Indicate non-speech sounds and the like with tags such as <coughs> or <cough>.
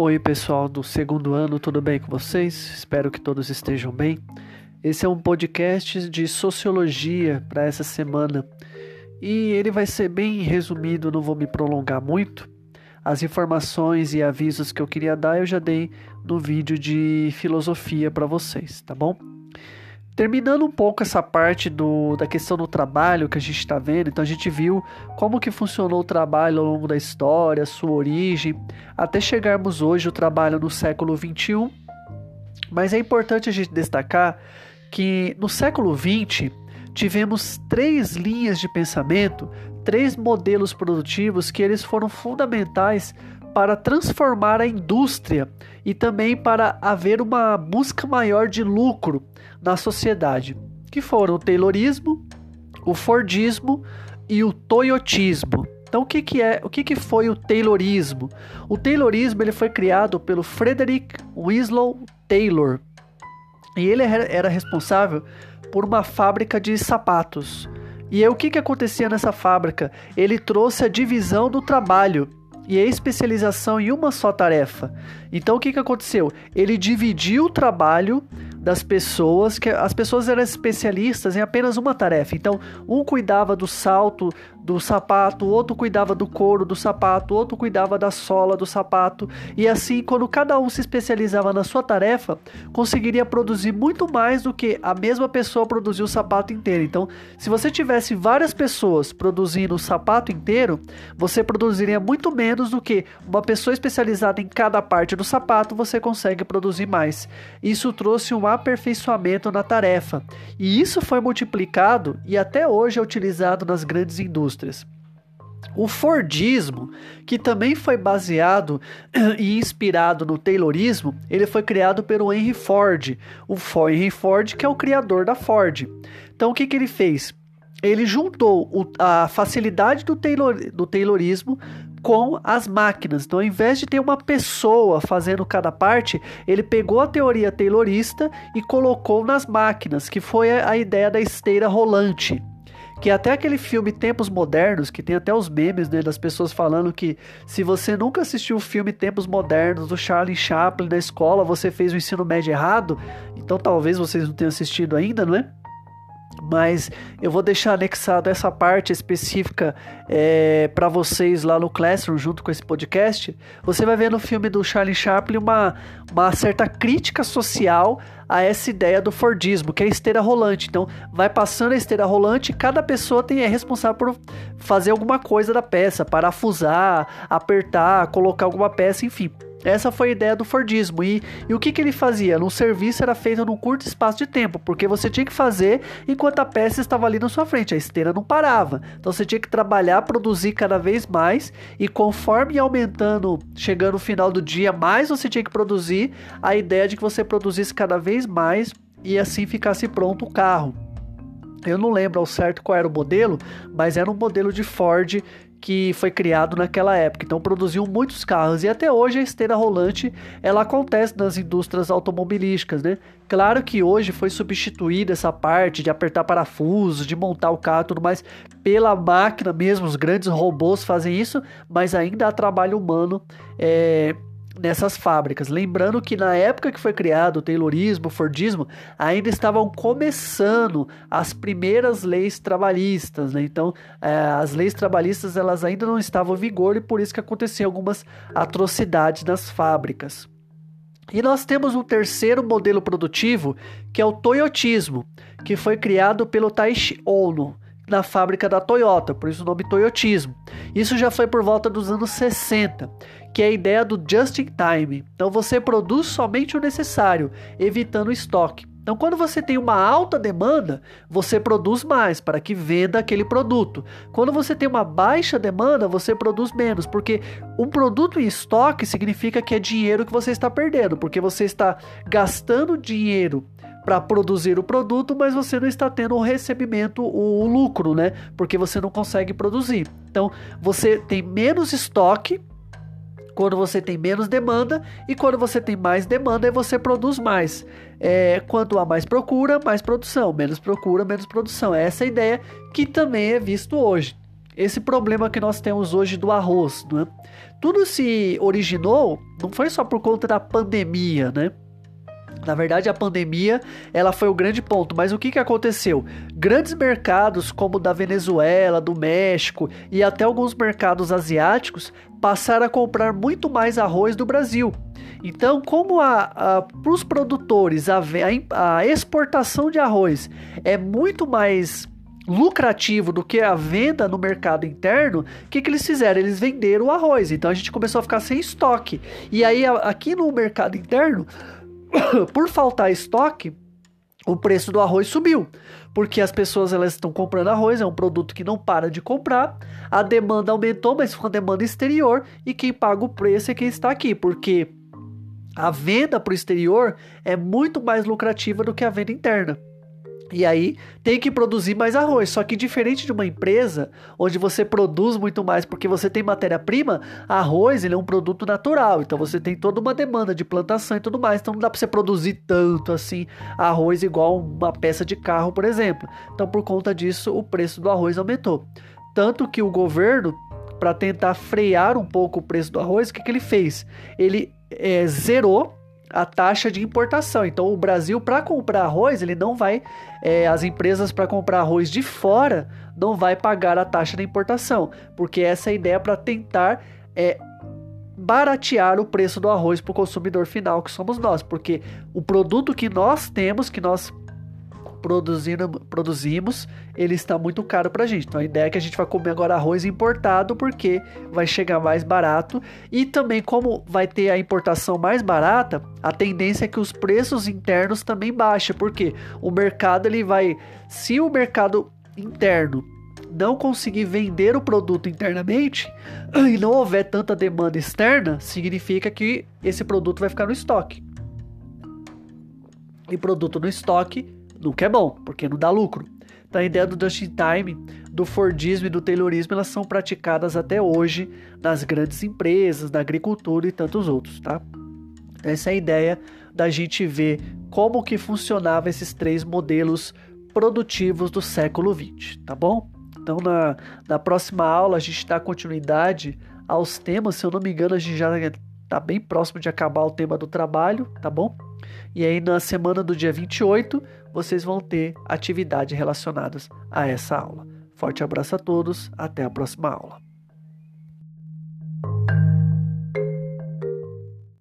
Oi, pessoal do segundo ano, tudo bem com vocês? Espero que todos estejam bem. Esse é um podcast de sociologia para essa semana e ele vai ser bem resumido, não vou me prolongar muito. As informações e avisos que eu queria dar eu já dei no vídeo de filosofia para vocês, tá bom? Terminando um pouco essa parte do, da questão do trabalho que a gente está vendo, então a gente viu como que funcionou o trabalho ao longo da história, sua origem, até chegarmos hoje o trabalho no século 21. Mas é importante a gente destacar que no século 20 tivemos três linhas de pensamento, três modelos produtivos que eles foram fundamentais para transformar a indústria e também para haver uma busca maior de lucro na sociedade, que foram o Taylorismo, o Fordismo e o Toyotismo. Então, o que, que é, o que, que foi o Taylorismo? O Taylorismo ele foi criado pelo Frederick Winslow Taylor e ele era responsável por uma fábrica de sapatos. E aí, o que, que acontecia nessa fábrica? Ele trouxe a divisão do trabalho e a especialização em uma só tarefa. Então o que, que aconteceu? Ele dividiu o trabalho das pessoas, que as pessoas eram especialistas em apenas uma tarefa. Então, um cuidava do salto do sapato, outro cuidava do couro do sapato, outro cuidava da sola do sapato, e assim, quando cada um se especializava na sua tarefa, conseguiria produzir muito mais do que a mesma pessoa produziu o sapato inteiro. Então, se você tivesse várias pessoas produzindo o sapato inteiro, você produziria muito menos do que uma pessoa especializada em cada parte do sapato, você consegue produzir mais. Isso trouxe um aperfeiçoamento na tarefa, e isso foi multiplicado e até hoje é utilizado nas grandes indústrias. O Fordismo, que também foi baseado <clears throat> e inspirado no Taylorismo, ele foi criado pelo Henry Ford. O Henry Ford que é o criador da Ford. Então o que, que ele fez? Ele juntou a facilidade do, Taylor, do Taylorismo com as máquinas. Então, ao invés de ter uma pessoa fazendo cada parte, ele pegou a teoria taylorista e colocou nas máquinas, que foi a ideia da esteira rolante que até aquele filme Tempos Modernos, que tem até os memes né, das pessoas falando que se você nunca assistiu o filme Tempos Modernos do Charlie Chaplin na escola, você fez o ensino médio errado, então talvez vocês não tenham assistido ainda, não é? Mas eu vou deixar anexado essa parte específica é, para vocês lá no Classroom, junto com esse podcast. Você vai ver no filme do Charlie Chaplin uma, uma certa crítica social a essa ideia do Fordismo, que é a esteira rolante. Então, vai passando a esteira rolante cada pessoa tem, é responsável por fazer alguma coisa da peça, parafusar, apertar, colocar alguma peça, enfim. Essa foi a ideia do Fordismo. E, e o que, que ele fazia? No serviço era feito num curto espaço de tempo, porque você tinha que fazer enquanto a peça estava ali na sua frente, a esteira não parava. Então você tinha que trabalhar, produzir cada vez mais, e conforme aumentando, chegando no final do dia, mais você tinha que produzir, a ideia de que você produzisse cada vez mais e assim ficasse pronto o carro. Eu não lembro ao certo qual era o modelo, mas era um modelo de Ford que foi criado naquela época. Então produziu muitos carros e até hoje a esteira rolante ela acontece nas indústrias automobilísticas, né? Claro que hoje foi substituída essa parte de apertar parafusos, de montar o carro, tudo mais pela máquina mesmo. Os grandes robôs fazem isso, mas ainda há trabalho humano é, nessas fábricas. Lembrando que na época que foi criado o Taylorismo, o Fordismo, ainda estavam começando as primeiras leis trabalhistas, né? Então, é, as leis trabalhistas elas ainda não estavam em vigor e por isso que aconteciam algumas atrocidades nas fábricas. E nós temos um terceiro modelo produtivo, que é o Toyotismo, que foi criado pelo Taishi Ono na fábrica da Toyota, por isso o nome Toyotismo. Isso já foi por volta dos anos 60, que é a ideia do just in time. Então você produz somente o necessário, evitando estoque. Então, quando você tem uma alta demanda, você produz mais para que venda aquele produto. Quando você tem uma baixa demanda, você produz menos, porque um produto em estoque significa que é dinheiro que você está perdendo, porque você está gastando dinheiro para produzir o produto, mas você não está tendo o recebimento, o, lucro, né? Porque você não consegue produzir. Então, você tem menos estoque quando você tem menos demanda e quando você tem mais demanda, você produz mais. É, quanto há mais procura, mais produção. Menos procura, menos produção. É essa ideia que também é visto hoje. esse problema que nós temos hoje do arroz. Né? Tudo se originou, não foi só por conta da pandemia, né? Na verdade, a pandemia ela foi o grande ponto, mas o que, que aconteceu? Grandes mercados como o da Venezuela, do México e até alguns mercados asiáticos passaram a comprar muito mais arroz do Brasil. Então, como para os produtores a, a, a exportação de arroz é muito mais lucrativo do que a venda no mercado interno, o que, que eles fizeram? Eles venderam o arroz. Então a gente começou a ficar sem estoque. E aí, aqui no mercado interno, <coughs> por faltar estoque, o preço do arroz subiu, porque as pessoas elas estão comprando arroz, é um produto que não para de comprar, a demanda aumentou, mas foi uma demanda exterior e quem paga o preço é quem está aqui, porque a venda para o exterior é muito mais lucrativa do que a venda interna. E aí tem que produzir mais arroz. Só que diferente de uma empresa onde você produz muito mais porque você tem matéria-prima, arroz ele é um produto natural. Então você tem toda uma demanda de plantação e tudo mais. Então não dá para você produzir tanto assim arroz igual uma peça de carro, por exemplo. Então por conta disso o preço do arroz aumentou. Tanto que o governo para tentar frear um pouco o preço do arroz, o que, que ele fez? Ele é, zerou a taxa de importação. Então, o Brasil, para comprar arroz, ele não vai. É, as empresas, para comprar arroz de fora, não vai pagar a taxa da importação, porque essa é a ideia para tentar é, baratear o preço do arroz para o consumidor final, que somos nós, porque o produto que nós temos, que nós produzindo, produzimos, ele está muito caro para a gente. Então a ideia é que a gente vai comer agora arroz importado porque vai chegar mais barato e também como vai ter a importação mais barata, a tendência é que os preços internos também baixem, porque o mercado ele vai, se o mercado interno não conseguir vender o produto internamente e não houver tanta demanda externa, significa que esse produto vai ficar no estoque. E produto no estoque nunca é bom, porque não dá lucro. Então a ideia do just in time, do Fordismo e do Taylorismo, elas são praticadas até hoje nas grandes empresas, na agricultura e tantos outros, tá? Essa é a ideia da gente ver como que funcionava esses três modelos produtivos do século XX, tá bom? Então na, na próxima aula a gente dá continuidade aos temas, se eu não me engano a gente já está bem próximo de acabar o tema do trabalho, tá bom? E aí na semana do dia 28 vocês vão ter atividades relacionadas a essa aula. Forte abraço a todos, até a próxima aula.